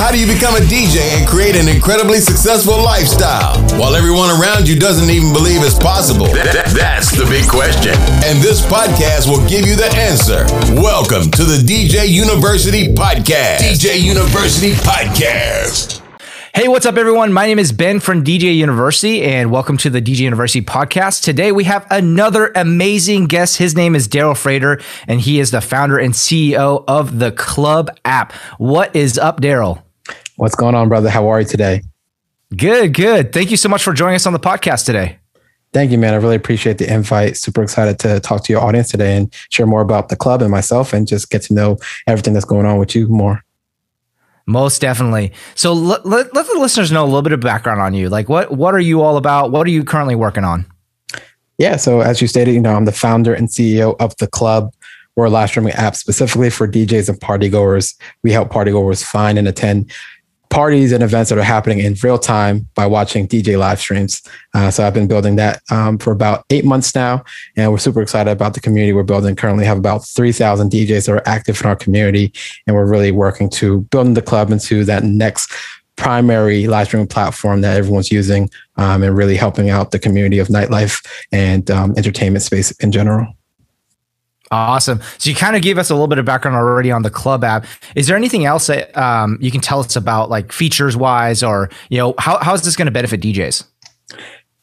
How do you become a DJ and create an incredibly successful lifestyle while everyone around you doesn't even believe it's possible? Th- that's the big question. And this podcast will give you the answer. Welcome to the DJ University Podcast. DJ University Podcast. Hey, what's up, everyone? My name is Ben from DJ University, and welcome to the DJ University podcast. Today, we have another amazing guest. His name is Darrel Frater, and he is the founder and CEO of the Club app. What is up, Darrel? What's going on, brother? How are you today? Good, good. Thank you so much for joining us on the podcast today. Thank you, man. I really appreciate the invite. Super excited to talk to your audience today and share more about the club and myself and just get to know everything that's going on with you more. Most definitely. So let, let, let, the listeners know a little bit of background on you. Like what what are you all about? What are you currently working on? Yeah, so as you stated, you know, I'm the founder and CEO of the club. We're a live streaming app specifically for DJs and partygoers. We help partygoers find and attend parties and events that are happening in real time by watching DJ live streams. Uh, so I've been building that um, for about eight months now, and we're super excited about the community we're building. Currently, have about three thousand DJs that are active in our community, and we're really working to build the club into that next primary live streaming platform that everyone's using, um, and really helping out the community of nightlife and um, entertainment space in general. Awesome. So you kind of gave us a little bit of background already on the club app. Is there anything else that um, you can tell us about, like features wise, or you know, how how is this going to benefit DJs?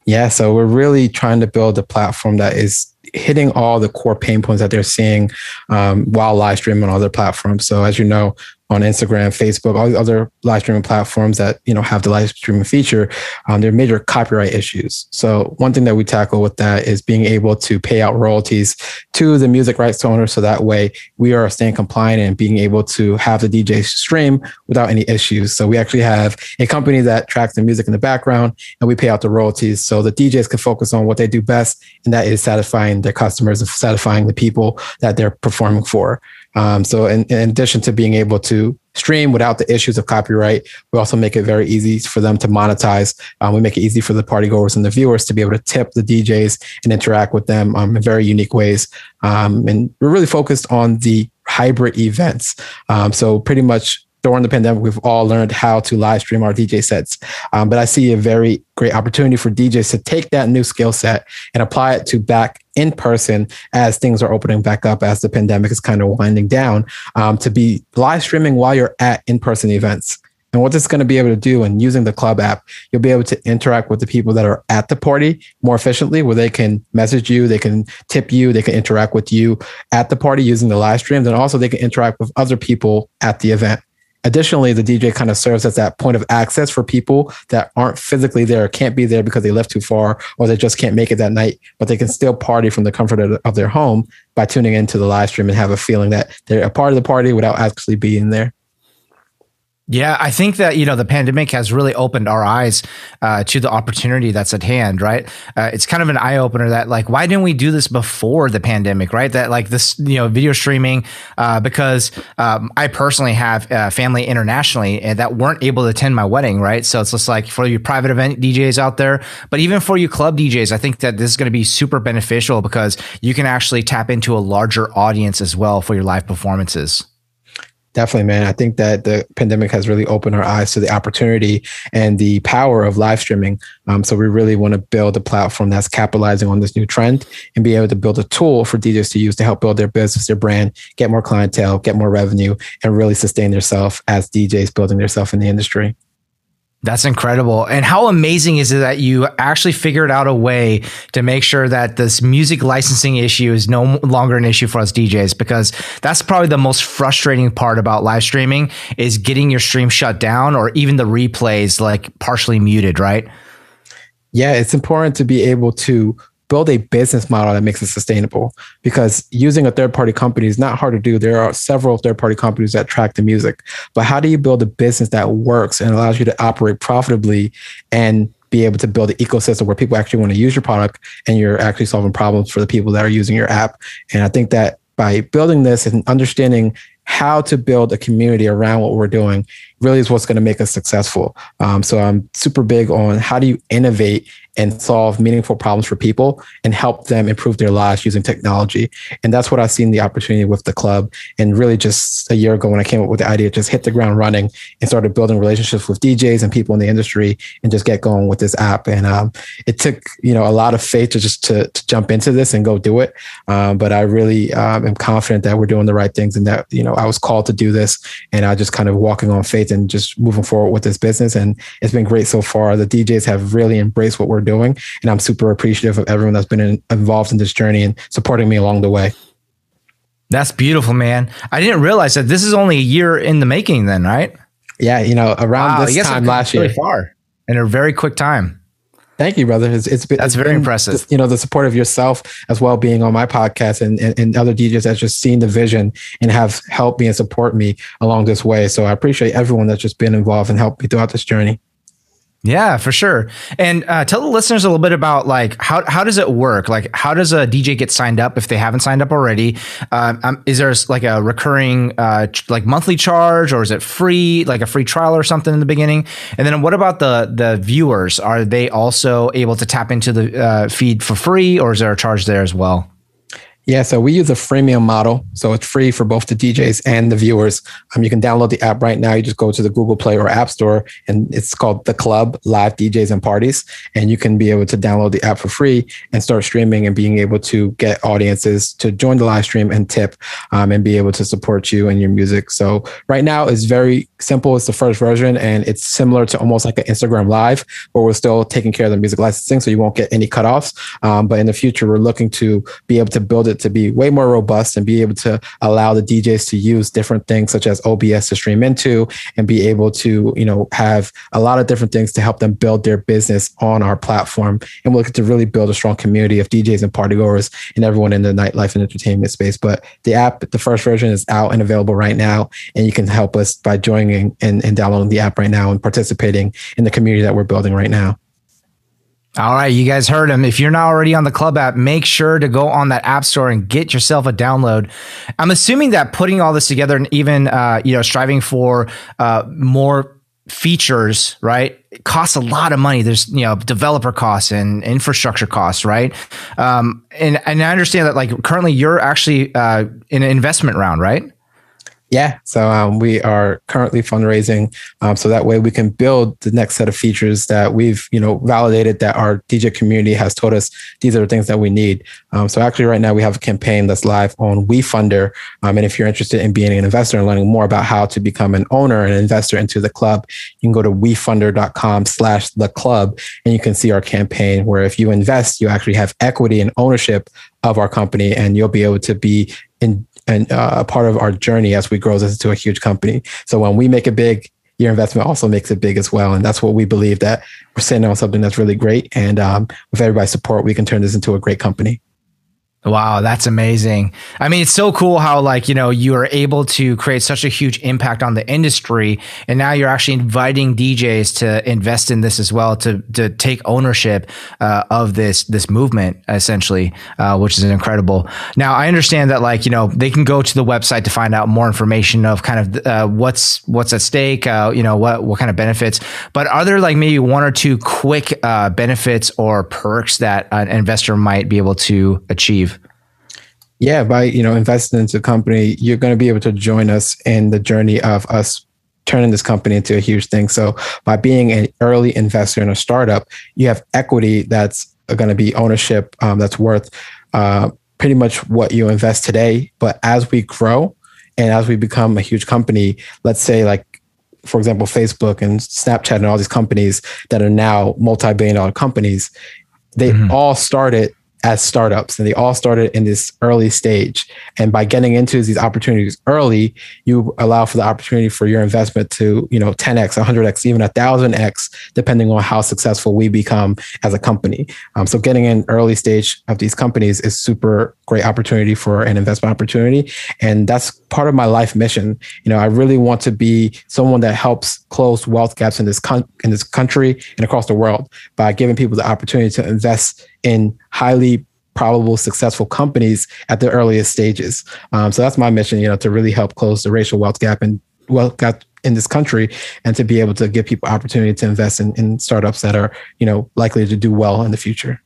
Yeah, so we're really trying to build a platform that is hitting all the core pain points that they're seeing um, while live streaming on other platforms. So as you know, on Instagram, Facebook, all the other live streaming platforms that you know have the live streaming feature, um, there are major copyright issues. So one thing that we tackle with that is being able to pay out royalties to the music rights owner, so that way we are staying compliant and being able to have the DJ stream without any issues. So we actually have a company that tracks the music in the background, and we pay out the royalties, so the DJs can focus on what they do best, and that is satisfying their customers and satisfying the people that they're performing for. Um, so in, in, addition to being able to stream without the issues of copyright, we also make it very easy for them to monetize. Um, we make it easy for the partygoers and the viewers to be able to tip the DJs and interact with them um, in very unique ways. Um, and we're really focused on the hybrid events. Um, so pretty much during the pandemic, we've all learned how to live stream our DJ sets. Um, but I see a very great opportunity for DJs to take that new skill set and apply it to back in person as things are opening back up, as the pandemic is kind of winding down, um, to be live streaming while you're at in person events. And what this is going to be able to do and using the club app, you'll be able to interact with the people that are at the party more efficiently, where they can message you, they can tip you, they can interact with you at the party using the live streams. And also they can interact with other people at the event. Additionally, the DJ kind of serves as that point of access for people that aren't physically there, can't be there because they left too far, or they just can't make it that night, but they can still party from the comfort of, of their home by tuning into the live stream and have a feeling that they're a part of the party without actually being there. Yeah, I think that you know the pandemic has really opened our eyes uh, to the opportunity that's at hand. Right, uh, it's kind of an eye opener that like why didn't we do this before the pandemic? Right, that like this you know video streaming uh, because um, I personally have uh, family internationally and that weren't able to attend my wedding. Right, so it's just like for you private event DJs out there, but even for you club DJs, I think that this is going to be super beneficial because you can actually tap into a larger audience as well for your live performances. Definitely, man. I think that the pandemic has really opened our eyes to the opportunity and the power of live streaming. Um, so we really want to build a platform that's capitalizing on this new trend and be able to build a tool for DJs to use to help build their business, their brand, get more clientele, get more revenue, and really sustain themselves as DJs building themselves in the industry. That's incredible. And how amazing is it that you actually figured out a way to make sure that this music licensing issue is no longer an issue for us DJs because that's probably the most frustrating part about live streaming is getting your stream shut down or even the replays like partially muted, right? Yeah, it's important to be able to build a business model that makes it sustainable because using a third party company is not hard to do. There are several third party companies that track the music, but how do you build a business that works and allows you to operate profitably and be able to build an ecosystem where people actually want to use your product and you're actually solving problems for the people that are using your app. And I think that by building this and understanding how to build a community around what we're doing really is what's going to make us successful. Um, so I'm super big on how do you innovate and solve meaningful problems for people and help them improve their lives using technology. And that's what I've seen the opportunity with the club. And really, just a year ago when I came up with the idea, just hit the ground running and started building relationships with DJs and people in the industry and just get going with this app. And um, it took you know a lot of faith to just to, to jump into this and go do it. Um, but I really um, am confident that we're doing the right things and that you know I was called to do this, and I just kind of walking on faith and just moving forward with this business. And it's been great so far. The DJs have really embraced what we're doing, and I'm super appreciative of everyone that's been in, involved in this journey and supporting me along the way. That's beautiful, man. I didn't realize that this is only a year in the making, then, right? Yeah, you know, around wow, this time last really year, far in a very quick time. Thank you, brother. It's, it's been that's it's very been, impressive. You know, the support of yourself as well, being on my podcast and, and, and other DJs that's just seen the vision and have helped me and support me along this way. So I appreciate everyone that's just been involved and helped me throughout this journey. Yeah, for sure. And uh, tell the listeners a little bit about like how how does it work? Like how does a DJ get signed up if they haven't signed up already? Um, um, is there like a recurring uh, ch- like monthly charge, or is it free, like a free trial or something in the beginning? And then what about the the viewers? Are they also able to tap into the uh, feed for free, or is there a charge there as well? Yeah, so we use a freemium model. So it's free for both the DJs and the viewers. Um, you can download the app right now. You just go to the Google Play or App Store, and it's called The Club Live DJs and Parties. And you can be able to download the app for free and start streaming and being able to get audiences to join the live stream and tip um, and be able to support you and your music. So right now it's very simple. It's the first version, and it's similar to almost like an Instagram Live, where we're still taking care of the music licensing, so you won't get any cutoffs. Um, but in the future, we're looking to be able to build it to be way more robust and be able to allow the DJs to use different things such as OBS to stream into and be able to, you know, have a lot of different things to help them build their business on our platform. And we're looking to really build a strong community of DJs and partygoers and everyone in the nightlife and entertainment space. But the app, the first version is out and available right now. And you can help us by joining and, and downloading the app right now and participating in the community that we're building right now. All right, you guys heard him. If you're not already on the club app, make sure to go on that app store and get yourself a download. I'm assuming that putting all this together and even uh, you know striving for uh, more features, right, costs a lot of money. There's you know developer costs and infrastructure costs, right? Um, and and I understand that like currently you're actually uh, in an investment round, right? Yeah, so um, we are currently fundraising, um, so that way we can build the next set of features that we've, you know, validated that our DJ community has told us these are the things that we need. Um, so actually, right now we have a campaign that's live on WeFunder, um, and if you're interested in being an investor and learning more about how to become an owner and investor into the club, you can go to wefunder.com/slash the club, and you can see our campaign where if you invest, you actually have equity and ownership of our company, and you'll be able to be in and uh, a part of our journey as we grow this into a huge company. So when we make it big, your investment also makes it big as well. And that's what we believe that we're sitting on something that's really great. And um, with everybody's support, we can turn this into a great company. Wow, that's amazing. I mean, it's so cool how like, you know, you are able to create such a huge impact on the industry and now you're actually inviting DJs to invest in this as well to to take ownership uh, of this this movement essentially, uh, which is incredible. Now, I understand that like, you know, they can go to the website to find out more information of kind of uh, what's what's at stake, uh, you know, what what kind of benefits. But are there like maybe one or two quick uh, benefits or perks that an investor might be able to achieve? Yeah, by you know investing into a company, you're going to be able to join us in the journey of us turning this company into a huge thing. So by being an early investor in a startup, you have equity that's going to be ownership um, that's worth uh, pretty much what you invest today. But as we grow and as we become a huge company, let's say like for example, Facebook and Snapchat and all these companies that are now multi-billion dollar companies, they mm-hmm. all started as startups and they all started in this early stage. And by getting into these opportunities early you allow for the opportunity for your investment to you know 10x 100x even 1000x depending on how successful we become as a company. Um, so getting in early stage of these companies is super great opportunity for an investment opportunity. And that's part of my life mission. You know i really want to be someone that helps close wealth gaps in this con- in this country and across the world by giving people the opportunity to invest in highly probable successful companies at the earliest stages. Um, so that's my mission, you know, to really help close the racial wealth gap and wealth gap in this country and to be able to give people opportunity to invest in, in startups that are you know likely to do well in the future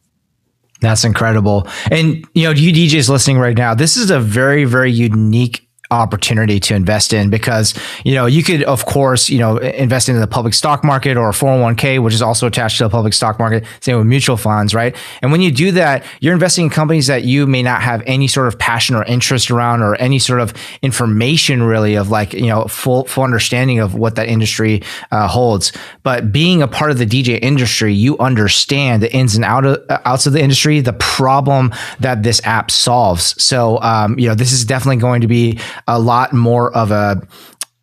that's incredible. And you know, you DJs listening right now, this is a very, very unique opportunity to invest in because you know you could of course you know invest in the public stock market or a 401k which is also attached to the public stock market. Same with mutual funds right? And when you do that you're investing in companies that you may not have any sort of passion or interest around or any sort of information really of like you know full full understanding of what that industry uh, holds. But being a part of the DJ industry you understand the ins and out of, uh, outs of the industry the problem that this app solves. So um, you know this is definitely going to be a lot more of a,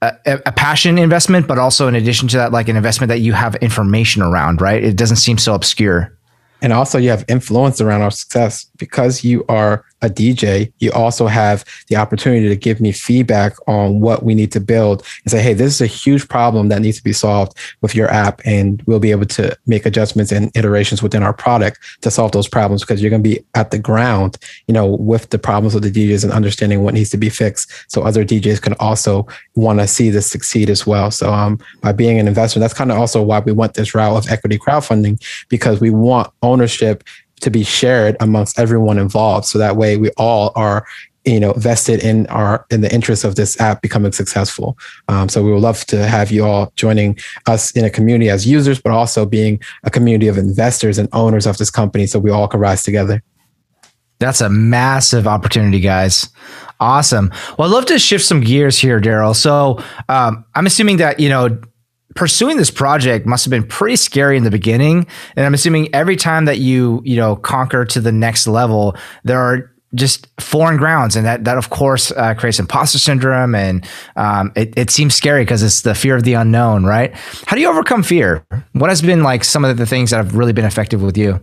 a, a passion investment, but also in addition to that, like an investment that you have information around, right? It doesn't seem so obscure. And also, you have influence around our success because you are a DJ, you also have the opportunity to give me feedback on what we need to build and say, hey, this is a huge problem that needs to be solved with your app. And we'll be able to make adjustments and iterations within our product to solve those problems because you're going to be at the ground, you know, with the problems of the DJs and understanding what needs to be fixed. So other DJs can also want to see this succeed as well. So um, by being an investor, that's kind of also why we went this route of equity crowdfunding because we want ownership to be shared amongst everyone involved. So that way we all are you know vested in our in the interest of this app becoming successful. Um, so we would love to have you all joining us in a community as users but also being a community of investors and owners of this company so we all can rise together. That's a massive opportunity guys. Awesome. Well i'd love to shift some gears here darrel. So um, i'm assuming that you know pursuing this project must have been pretty scary in the beginning. And i'm assuming every time that you you know conquer to the next level there are just foreign grounds. And that that of course uh, creates imposter syndrome. And um, it, it seems scary because it's the fear of the unknown right? How do you overcome fear? What has been like some of the things that have really been effective with you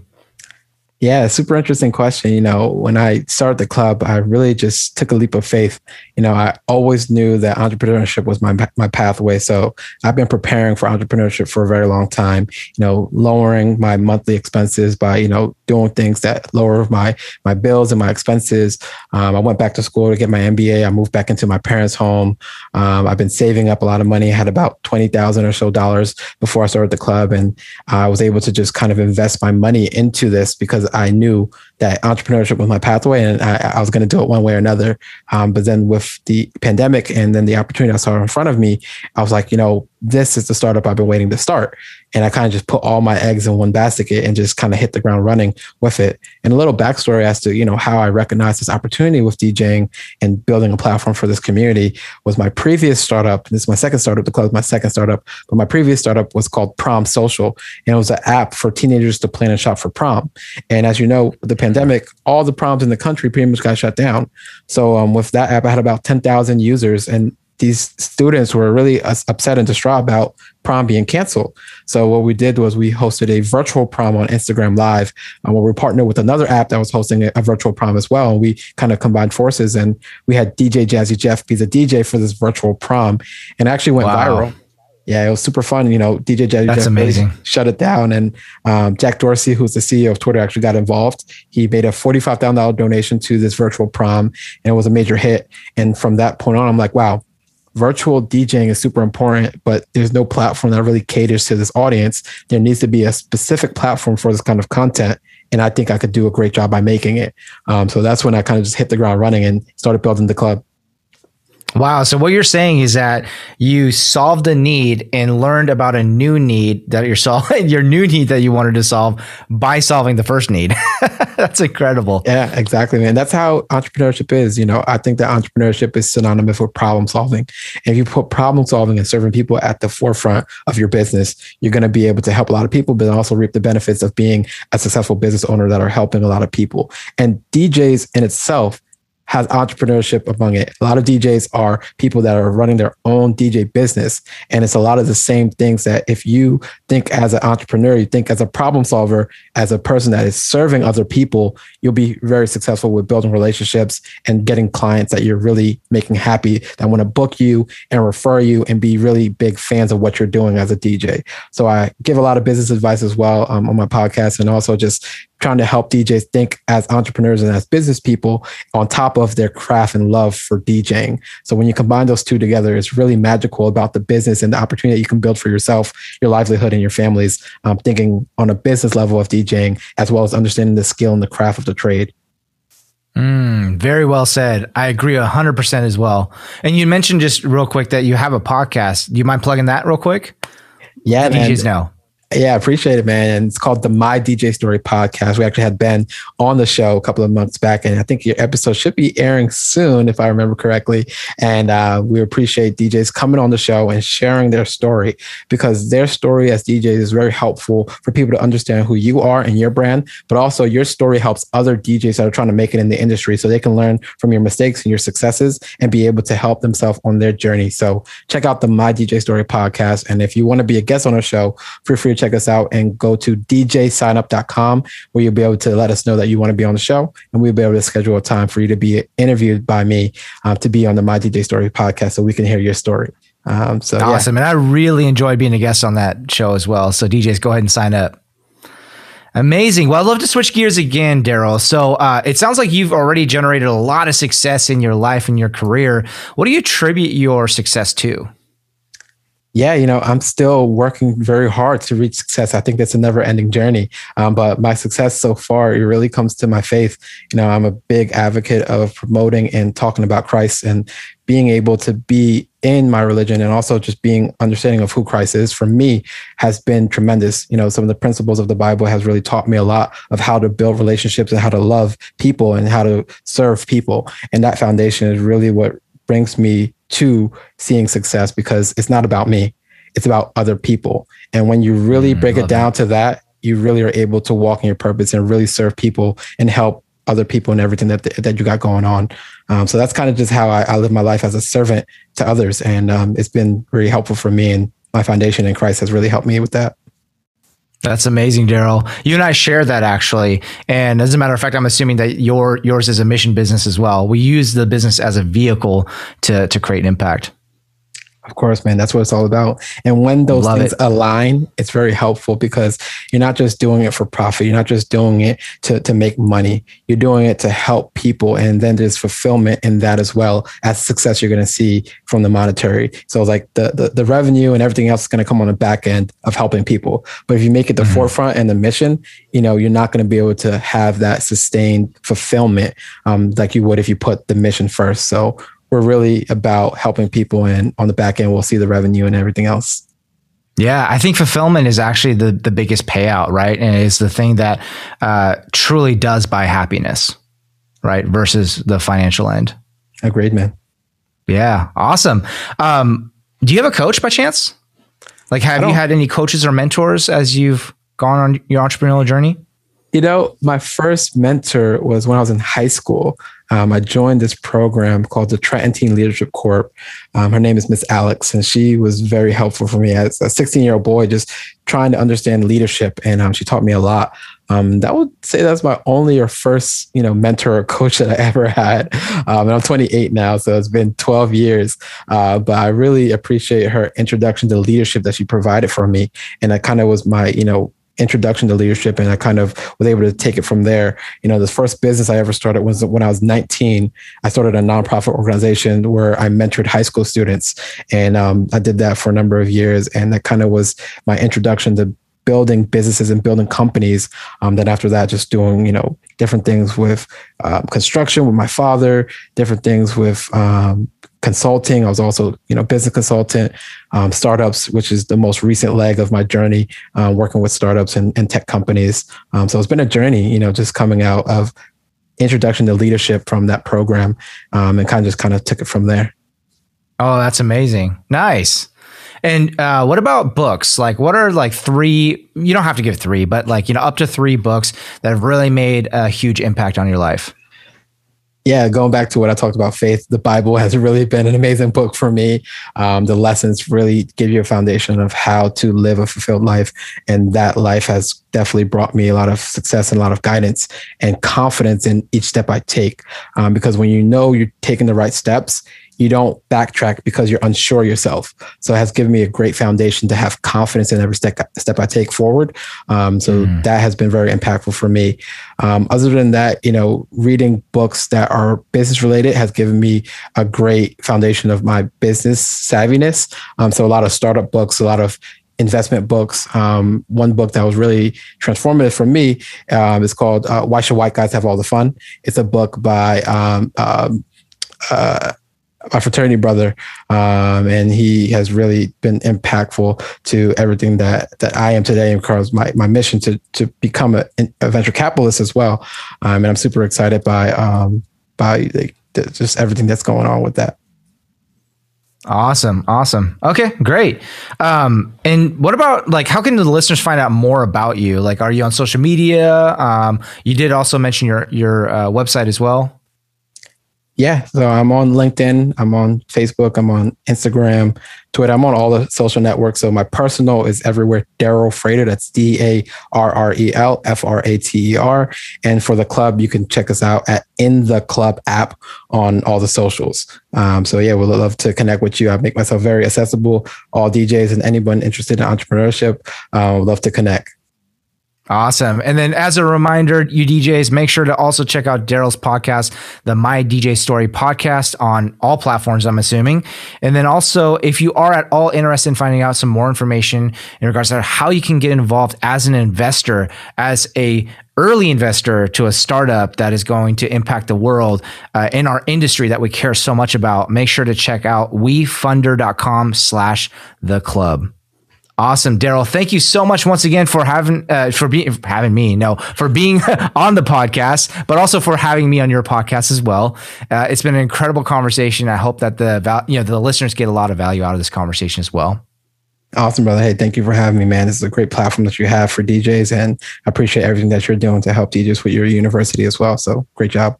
yeah, super interesting question. You know, when I started the club, I really just took a leap of faith. You know, I always knew that entrepreneurship was my my pathway. So I've been preparing for entrepreneurship for a very long time. You know, lowering my monthly expenses by you know doing things that lower my my bills and my expenses. Um, I went back to school to get my MBA. I moved back into my parents' home. Um, I've been saving up a lot of money. I had about twenty thousand or so dollars before I started the club, and I was able to just kind of invest my money into this because I knew that entrepreneurship was my pathway and I, I was going to do it one way or another. Um, but then with the pandemic and then the opportunity I saw in front of me, I was like, you know, this is the startup I've been waiting to start. And I kind of just put all my eggs in one basket and just kind of hit the ground running with it. And a little backstory as to, you know, how I recognized this opportunity with DJing and building a platform for this community was my previous startup. This is my second startup, the club my second startup, but my previous startup was called Prom Social. And it was an app for teenagers to plan and shop for prom. And as you know, the pandemic, all the proms in the country pretty much got shut down. So um, with that app, I had about 10,000 users and these students were really upset and distraught about prom being canceled. So what we did was we hosted a virtual prom on Instagram Live, uh, where we partnered with another app that was hosting a, a, virtual prom as well. And we kind of combined forces, and we had DJ Jazzy Jeff be the DJ for this virtual prom, and actually went wow. viral yeah, it was super fun. You know, DJ Jazzy That's Jeff amazing. shut it down, and um, Jack Dorsey, who's the CEO of Twitter, actually got involved. He made a forty-five thousand dollar donation to this virtual prom, and it was a major hit. And from that point on, I'm like, wow, virtual DJing is super important, but there's no platform that really caters to this audience. There needs to be a specific platform for this kind of content. And I think I could do a great job by making it. Um, so that's when I kind of just hit the ground running and started building the club. Wow. So what you're saying is that you solved a need and learned about a new need that you're solving, your new need that you wanted to solve by solving the first need. That's incredible. Yeah, exactly, man. That's how entrepreneurship is. You know, I think that entrepreneurship is synonymous with problem solving. And if you put problem solving and serving people at the forefront of your business, you're going to be able to help a lot of people, but also reap the benefits of being a successful business owner that are helping a lot of people. And DJs in itself has entrepreneurship among it. A lot of DJs are people that are running their own DJ business. And it's a lot of the same things that if you think as an entrepreneur, you think as a problem solver, as a person that is serving other people, you'll be very successful with building relationships and getting clients that you're really making happy that want to book you and refer you and be really big fans of what you're doing as a DJ. So I give a lot of business advice as well um, on my podcast and also just trying to help DJs think as entrepreneurs and as business people on top of their craft and love for DJing. So when you combine those two together, it's really magical about the business and the opportunity that you can build for yourself, your livelihood, and your families. Um, thinking on a business level of DJing, as well as understanding the skill and the craft of the trade. Mm, very well said. I agree 100% as well. And you mentioned just real quick that you have a podcast. Do you mind plugging that real quick? Yeah, DJs know. Yeah, appreciate it, man. And it's called the My DJ Story podcast. We actually had Ben on the show a couple of months back, and I think your episode should be airing soon, if I remember correctly. And uh, we appreciate DJs coming on the show and sharing their story because their story as DJs is very helpful for people to understand who you are and your brand, but also your story helps other DJs that are trying to make it in the industry so they can learn from your mistakes and your successes and be able to help themselves on their journey. So check out the My DJ Story podcast. And if you want to be a guest on our show, feel free check us out and go to djsignup.com where you'll be able to let us know that you want to be on the show and we'll be able to schedule a time for you to be interviewed by me uh, to be on the My DJ Story podcast so we can hear your story. Um, so awesome. Yeah. And I really enjoyed being a guest on that show as well. So DJs, go ahead and sign up. Amazing. Well, I'd love to switch gears again, Darrel. So uh, it sounds like you've already generated a lot of success in your life and your career. What do you attribute your success to? Yeah, you know, I'm still working very hard to reach success. I think that's a never ending journey. Um, but my success so far, it really comes to my faith. You know, I'm a big advocate of promoting and talking about Christ and being able to be in my religion and also just being understanding of who Christ is for me has been tremendous. You know, some of the principles of the Bible has really taught me a lot of how to build relationships and how to love people and how to serve people. And that foundation is really what brings me to seeing success because it's not about me, it's about other people. And when you really mm, break it down that. to that, you really are able to walk in your purpose and really serve people and help other people and everything that that you got going on. Um, so that's kind of just how I, I, live my life as a servant to others, and um, it's been really helpful for me. And my foundation in Christ has really helped me with that. That's amazing, Darrel. You and I share that actually. And as a matter of fact, I'm assuming that your yours is a mission business as well. We use the business as a vehicle to to create an impact. Of course, man. That's what it's all about. And when those Love things it. align, it's very helpful because you're not just doing it for profit. You're not just doing it to, to make money. You're doing it to help people. And then there's fulfillment in that as well as success you're going to see from the monetary. So like the, the, the revenue and everything else is going to come on the back end of helping people. But if you make it the mm-hmm. forefront and the mission, you know, you're not going to be able to have that sustained fulfillment um, like you would if you put the mission first. So we're really about helping people and on the back end we'll see the revenue and everything else yeah, I think fulfillment is actually the the biggest payout, right? And it's the thing that uh, truly does buy happiness, right? Versus the financial end. Agreed, man. Yeah, awesome. Um, do you have a coach by chance? Like, have you had any coaches or mentors as you've gone on your entrepreneurial journey? You know, my first mentor was when I was in high school. Um, I joined this program called the Trenton Teen Leadership Corp. Um, her name is Miss Alex, and she was very helpful for me as a 16 year old boy, just trying to understand leadership. And um, she taught me a lot. Um, that would say that's my only or first, you know, mentor or coach that I ever had. Um, and I'm 28 now, so it's been 12 years. Uh, but I really appreciate her introduction to leadership that she provided for me, and that kind of was my, you know, introduction to leadership and I kind of was able to take it from there. You know, the first business I ever started was when I was 19. I started a nonprofit organization where I mentored high school students. And um, I did that for a number of years. And that kind of was my introduction to building businesses and building companies. Um, then after that, just doing, you know, different things with uh, construction with my father, different things with um, consulting. I was also, you know, business consultant, um, startups, which is the most recent leg of my journey, uh, working with startups and, and tech companies. Um, so it's been a journey, you know, just coming out of introduction to leadership from that program, um, and kind of just kind of took it from there. Oh, that's amazing! Nice. And uh, what about books? Like, what are like three? You don't have to give three, but like you know, up to three books that have really made a huge impact on your life yeah, going back to what I talked about, faith, the Bible has really been an amazing book for me. Um, the lessons really give you a foundation of how to live a fulfilled life. And that life has definitely brought me a lot of success and a lot of guidance and confidence in each step I take. Um, because when you know you're taking the right steps, you don't backtrack because you're unsure yourself. So it has given me a great foundation to have confidence in every step, step I take forward. Um, so mm. that has been very impactful for me. Um, other than that, you know, reading books that are business related has given me a great foundation of my business savviness. Um, so a lot of startup books, a lot of investment books. Um, one book that was really transformative for me um, is called uh, "Why Should White Guys Have All the Fun." It's a book by um, um uh, my fraternity brother, um, and he has really been impactful to everything that that I am today, and because my my mission to to become a, a venture capitalist as well. Um, and I'm super excited by um, by just everything that's going on with that. Awesome. Awesome. Okay, great. Um, and what about like how can the listeners find out more about you? Like are you on social media? Um, you did also mention your your uh, website as well yeah, so I'm on LinkedIn, I'm on Facebook, I'm on Instagram, Twitter, I'm on all the social networks. So my personal is everywhere. Darrel Frater, that's D A R R E L F R A T E R. And for the club, you can check us out at In the Club app on all the socials. Um, so yeah, we'd love to connect with you. I make myself very accessible. All DJs and anyone interested in entrepreneurship, uh, love to connect. Awesome. And then as a reminder, you DJs, make sure to also check out Darrel's podcast, the My DJ Story podcast on all platforms, I'm assuming. And then also, if you are at all interested in finding out some more information in regards to how you can get involved as an investor, as a early investor to a startup that is going to impact the world uh, in our industry that we care so much about, make sure to check out wefunder.com slash the club. Awesome, Darrel. Thank you so much once again for having uh, for being having me. No, for being on the podcast, but also for having me on your podcast as well. Uh, it's been an incredible conversation. I hope that the you know the listeners get a lot of value out of this conversation as well. Awesome, brother. Hey, thank you for having me, man. This is a great platform that you have for DJs, and I appreciate everything that you're doing to help DJs with your university as well. So, great job.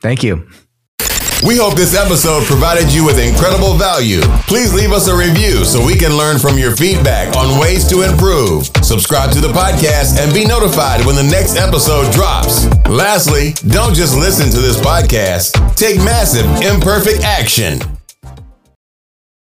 Thank you. We hope this episode provided you with incredible value. Please leave us a review so we can learn from your feedback on ways to improve. Subscribe to the podcast and be notified when the next episode drops. Lastly, don't just listen to this podcast, take massive, imperfect action.